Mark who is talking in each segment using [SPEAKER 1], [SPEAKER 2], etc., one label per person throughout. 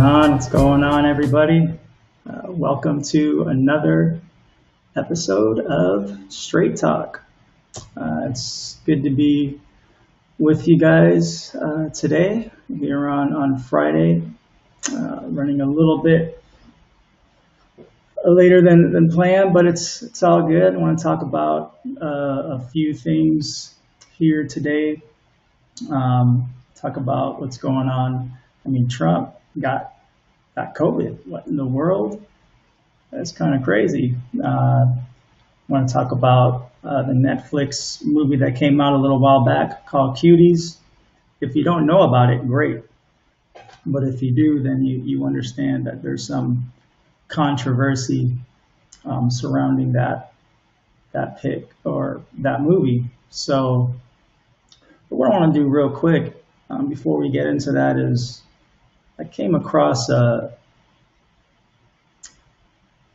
[SPEAKER 1] on? What's going on, everybody? Uh, welcome to another episode of Straight Talk. Uh, it's good to be with you guys uh, today here on, on Friday, uh, running a little bit later than, than planned, but it's, it's all good. I want to talk about uh, a few things here today. Um, talk about what's going on. I mean, Trump got got COVID. What in the world? That's kind of crazy. Uh, want to talk about uh, the Netflix movie that came out a little while back called Cuties. If you don't know about it, great. But if you do, then you, you understand that there's some controversy um, surrounding that that pick or that movie. So what I want to do real quick um, before we get into that is I came across a,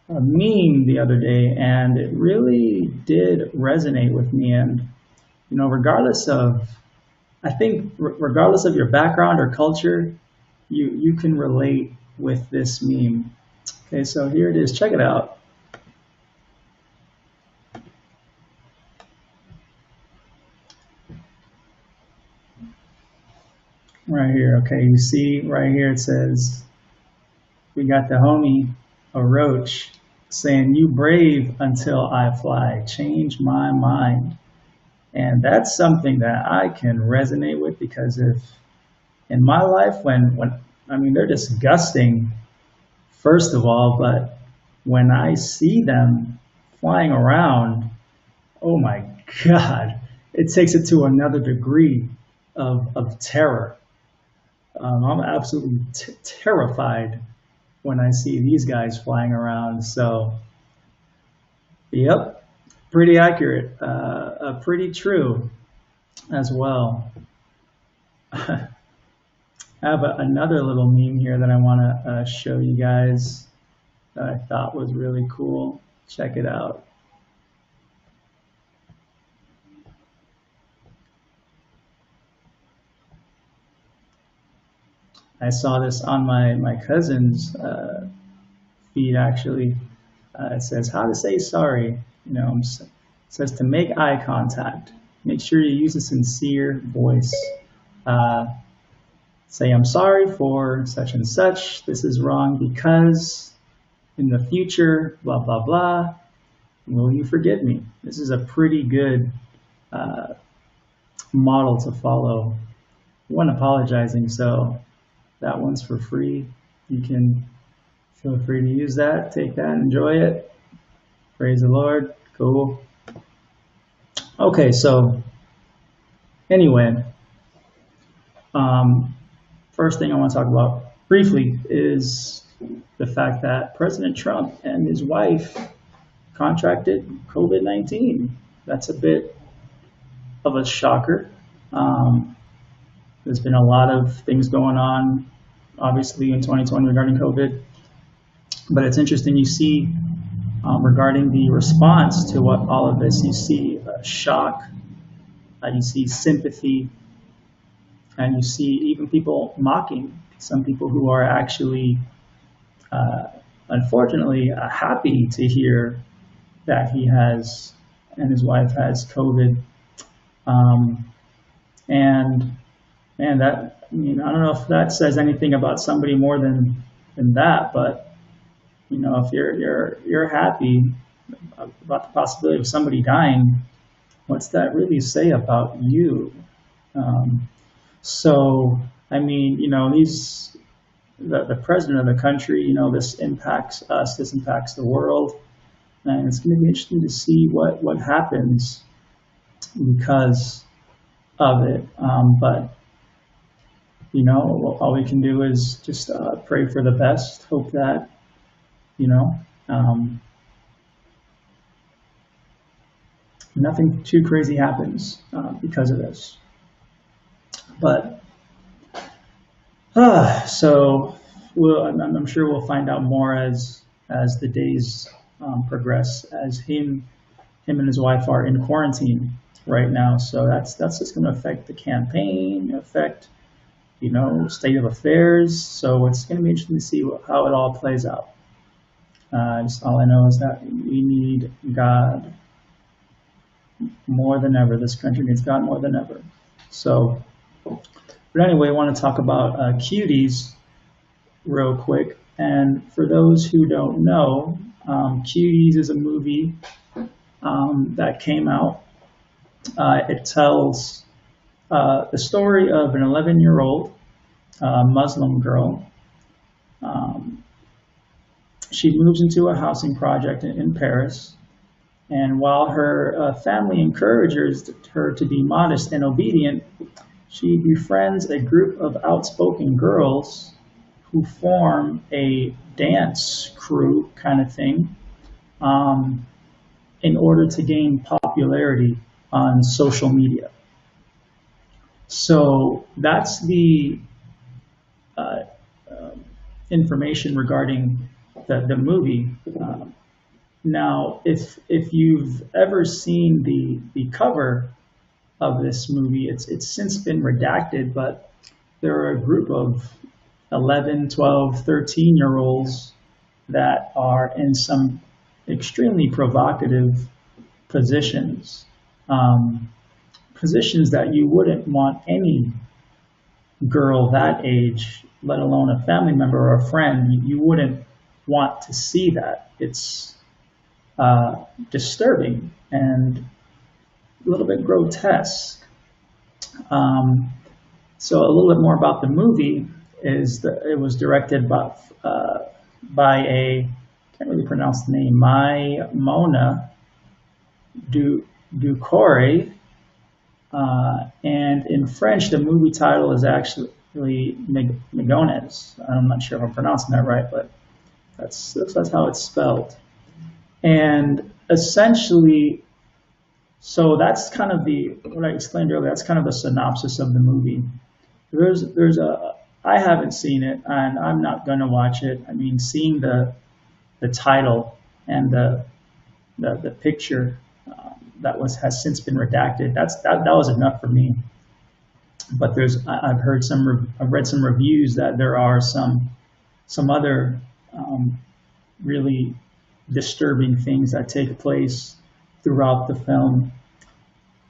[SPEAKER 1] a meme the other day and it really did resonate with me. And, you know, regardless of, I think, regardless of your background or culture, you, you can relate with this meme. Okay, so here it is. Check it out. Right here. Okay, you see right here it says, we got the homie, a roach, saying, you brave until I fly, change my mind. And that's something that I can resonate with because if in my life, when, when I mean, they're disgusting, first of all, but when I see them flying around, oh my God, it takes it to another degree of, of terror. Um, I'm absolutely terrified when I see these guys flying around. So, yep, pretty accurate, uh, uh, pretty true as well. I have a, another little meme here that I want to uh, show you guys that I thought was really cool. Check it out. I saw this on my my cousin's uh, feed actually. Uh, it says how to say sorry. You know, it says to make eye contact. Make sure you use a sincere voice. Uh, say I'm sorry for such and such. This is wrong because in the future, blah blah blah. Will you forgive me? This is a pretty good uh, model to follow. when apologizing, so that one's for free. You can feel free to use that, take that, enjoy it. Praise the Lord. Cool. Okay, so anyway, um, first thing I want to talk about briefly is the fact that President Trump and his wife contracted COVID 19. That's a bit of a shocker. Um, there's been a lot of things going on, obviously, in 2020 regarding COVID. But it's interesting, you see um, regarding the response to what all of this, you see uh, shock, uh, you see sympathy, and you see even people mocking some people who are actually, uh, unfortunately, uh, happy to hear that he has and his wife has COVID. Um, and man, that I mean, I don't know if that says anything about somebody more than than that, but you know, if you're you're you're happy about the possibility of somebody dying, what's that really say about you? Um, so, I mean, you know, he's the, the president of the country. You know, this impacts us. This impacts the world, and it's going to be interesting to see what what happens because of it. Um, but you know, all we can do is just uh, pray for the best, hope that, you know, um, nothing too crazy happens uh, because of this. But, uh, so we'll, I'm, I'm, sure we'll find out more as, as the days um, progress, as him, him and his wife are in quarantine right now. So that's, that's just going to affect the campaign, affect you know, state of affairs. So it's going to be interesting to see how it all plays out. Uh, just all I know is that we need God more than ever. This country needs God more than ever. So, but anyway, I want to talk about uh, Cuties real quick. And for those who don't know, um, Cuties is a movie um, that came out. Uh, it tells uh, the story of an 11 year old uh, Muslim girl. Um, she moves into a housing project in, in Paris. And while her uh, family encourages her to be modest and obedient, she befriends a group of outspoken girls who form a dance crew kind of thing um, in order to gain popularity on social media. So that's the uh, um, information regarding the, the movie. Um, now, if if you've ever seen the the cover of this movie, it's it's since been redacted, but there are a group of 11, 12, 13 year olds that are in some extremely provocative positions. Um, positions that you wouldn't want any girl that age, let alone a family member or a friend, you, wouldn't want to see that. It's uh, disturbing and a little bit grotesque. Um, so a little bit more about the movie is that it was directed by uh, by a can't really pronounce the name Maimouna du Doucouré, uh, and in French, the movie title is actually Migones. I'm not sure if I'm pronouncing that right, but that's, that's how it's spelled. And essentially, so that's kind of the, what I explained earlier, that's kind of the synopsis of the movie. There's, there's a, I haven't seen it and I'm not going to watch it. I mean, seeing the, the title and the, the, the picture that was has since been redacted. That's that, that was enough for me. But there's I've heard some I've read some reviews that there are some some other um, really disturbing things that take place throughout the film.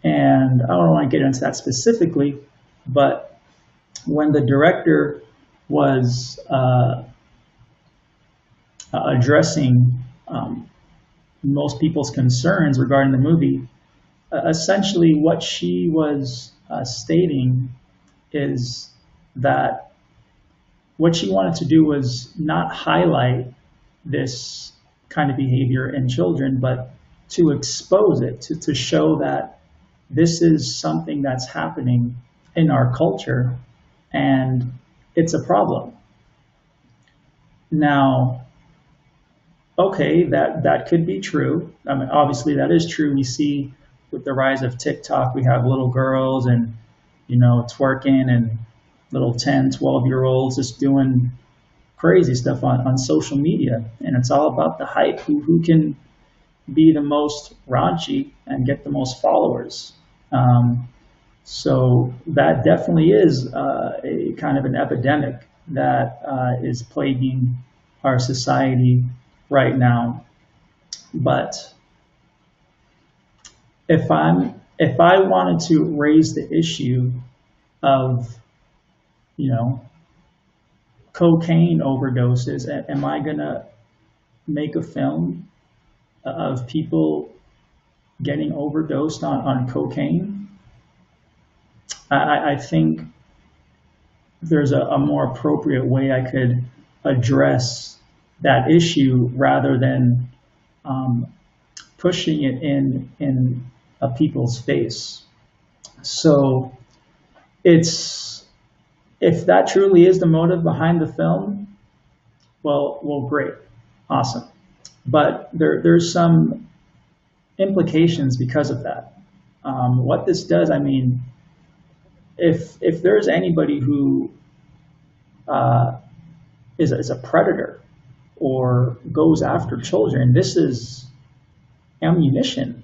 [SPEAKER 1] And I don't want to get into that specifically, but when the director was uh, addressing um, most people's concerns regarding the movie. Uh, essentially, what she was uh, stating is that what she wanted to do was not highlight this kind of behavior in children, but to expose it, to, to show that this is something that's happening in our culture and it's a problem. Now, okay, that, that could be true. I mean, obviously that is true. We see with the rise of TikTok, we have little girls and, you know, twerking and little 10, 12 year olds just doing crazy stuff on, on social media. And it's all about the hype, who, who can be the most raunchy and get the most followers. Um, so that definitely is uh, a kind of an epidemic that uh, is plaguing our society right now. But if I'm if I wanted to raise the issue of, you know, cocaine overdoses, am I gonna make a film of people getting overdosed on, on cocaine? I, I think there's a, a more appropriate way I could address that issue rather than um, pushing it in in a people's face. So it's if that truly is the motive behind the film, well, well, great, awesome. But there there's some implications because of that. Um, what this does, I mean, if if there's anybody who uh, is, is a predator or goes after children, this is ammunition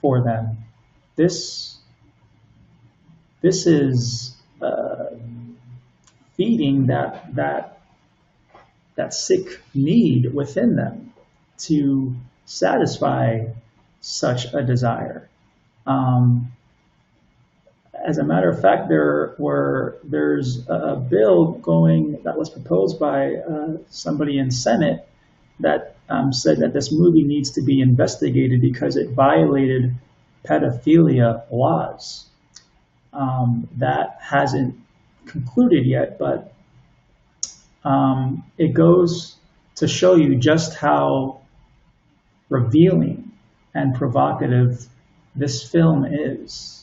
[SPEAKER 1] for them. This this is uh, feeding that that that sick need within them to satisfy such a desire. Um, as a matter of fact, there were there's a bill going that was proposed by uh, somebody in Senate that um, said that this movie needs to be investigated because it violated pedophilia laws. Um, that hasn't concluded yet, but um, it goes to show you just how revealing and provocative this film is.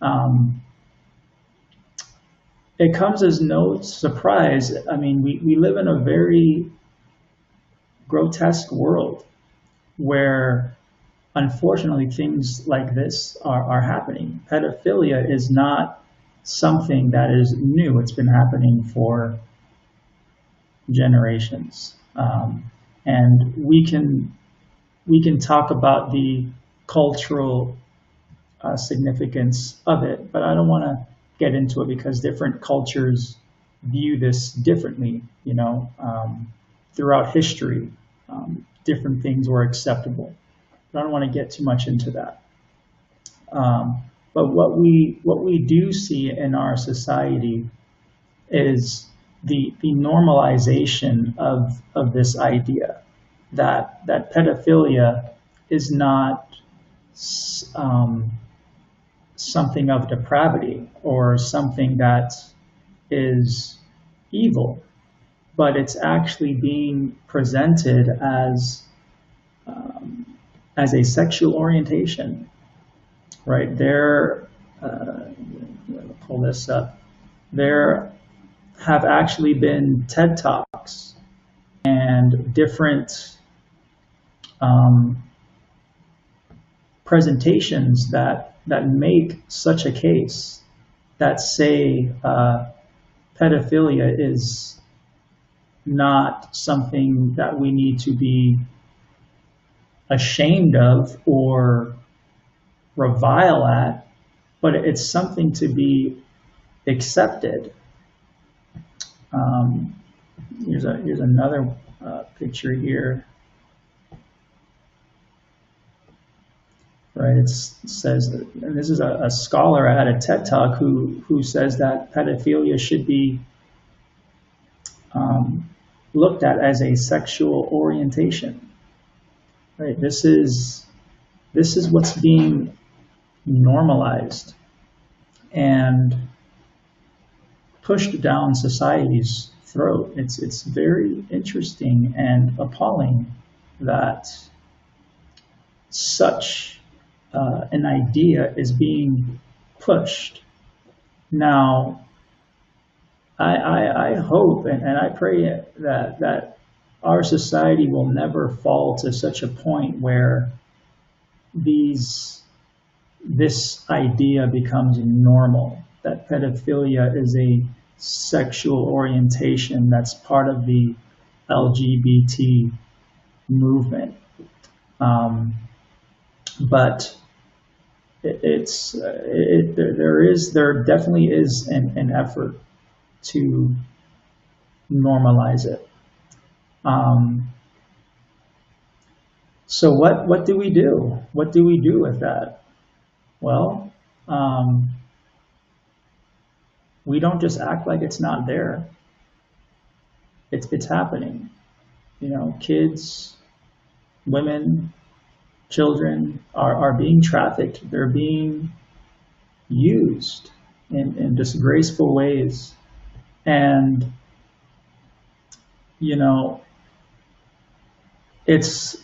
[SPEAKER 1] Um, it comes as no surprise. I mean, we, we live in a very grotesque world where unfortunately things like this are, are happening. Pedophilia is not something that is new. It's been happening for generations. Um, and we can we can talk about the cultural uh, significance of it, but I don't want to get into it because different cultures view this differently. You know, um, throughout history, um, different things were acceptable. But I don't want to get too much into that. Um, but what we what we do see in our society is the the normalization of of this idea that that pedophilia is not um, something of depravity or something that is evil, but it's actually being presented as um, as a sexual orientation, right? There, uh, pull this up. There have actually been TED talks and different um, presentations that that make such a case that say uh, pedophilia is not something that we need to be ashamed of or revile at, but it's something to be accepted. Um, here's a here's another uh, picture here. Right? it says, and this is a, a, scholar at a TED Talk who who says that pedophilia should be um, looked at as a sexual orientation, right? This is this is what's being normalized and pushed down society's throat. It's it's very interesting and appalling that such uh, an idea is being pushed. Now, I, I, I hope and, and I pray that, that our society will never fall to such a point where these this idea becomes normal that pedophilia is a sexual orientation that's part of the LGBT movement. Um, but it, it's it, there, there is there definitely is an, an effort to normalize it. Um, so what what do we do? What do we do with that? Well, um, we don't just act like it's not there. It's it's happening. You know, kids, women, children are, are being trafficked. They're being used in, in disgraceful ways. And, you know, it's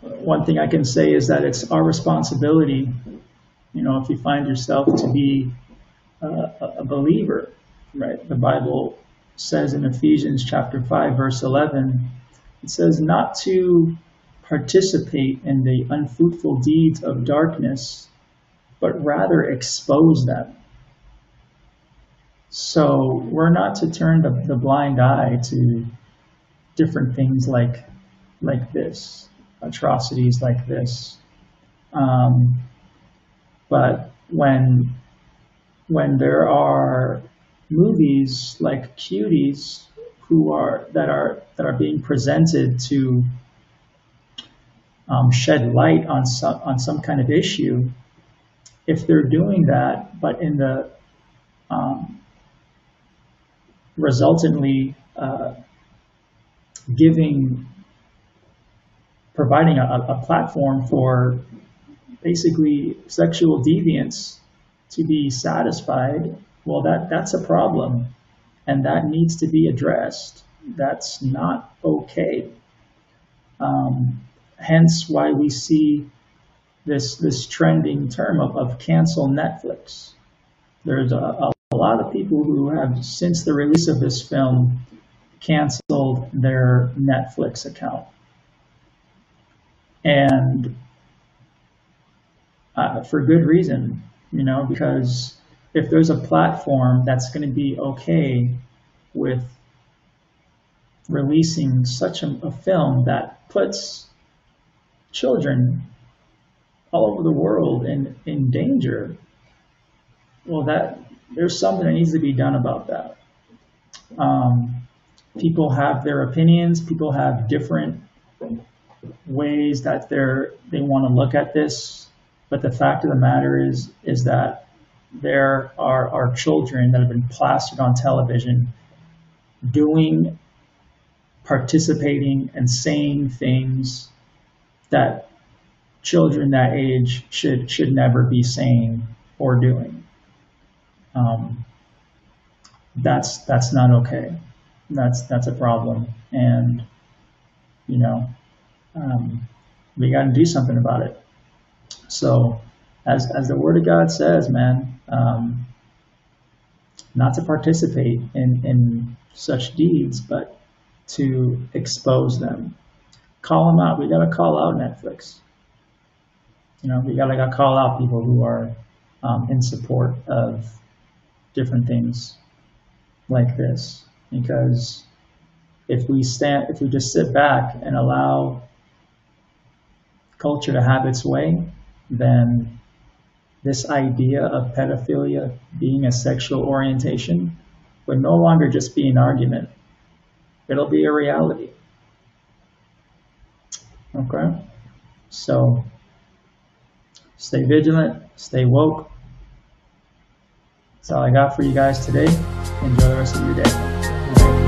[SPEAKER 1] one thing I can say is that it's our responsibility, you know, if you find yourself to be uh, a, a believer, right? The Bible says in Ephesians chapter 5, verse 11, it says not to participate in the unfruitful deeds of darkness, but rather expose them. So we're not to turn the, the blind eye to different things like like this, atrocities like this. Um, but when when there are movies like Cuties, who are that are that are being presented to um, shed light on some on some kind of issue, if they're doing that, but in the um, resultantly uh, giving providing a, a platform for basically sexual deviance to be satisfied, well, that, that's a problem. And that needs to be addressed. That's not okay. Um, hence why we see this, this trending term of, of cancel Netflix. There's a, a, lot of people who have, since the release of this film, canceled their Netflix account. And uh, for good reason, you know, because if there's a platform that's going to be okay with releasing such a, a film that puts children all over the world in, in danger, well, that there's something that needs to be done about that. Um, people have their opinions. People have different ways that they're they want to look at this. But the fact of the matter is is that there are, are children that have been plastered on television doing, participating, and saying things that children that age should should never be saying or doing. Um, that's that's not okay. That's that's a problem, and you know um, we got to do something about it. So, as as the Word of God says, man, um, not to participate in in such deeds, but to expose them, call them out. We got to call out Netflix. You know, we got to call out people who are um, in support of different things like this, because if we stand, if we just sit back and allow culture to have its way, then this idea of pedophilia being a sexual orientation would no longer just be an argument. It'll be a reality. Okay? So, stay vigilant, stay woke. That's all I got for you guys today. Enjoy the rest of your day.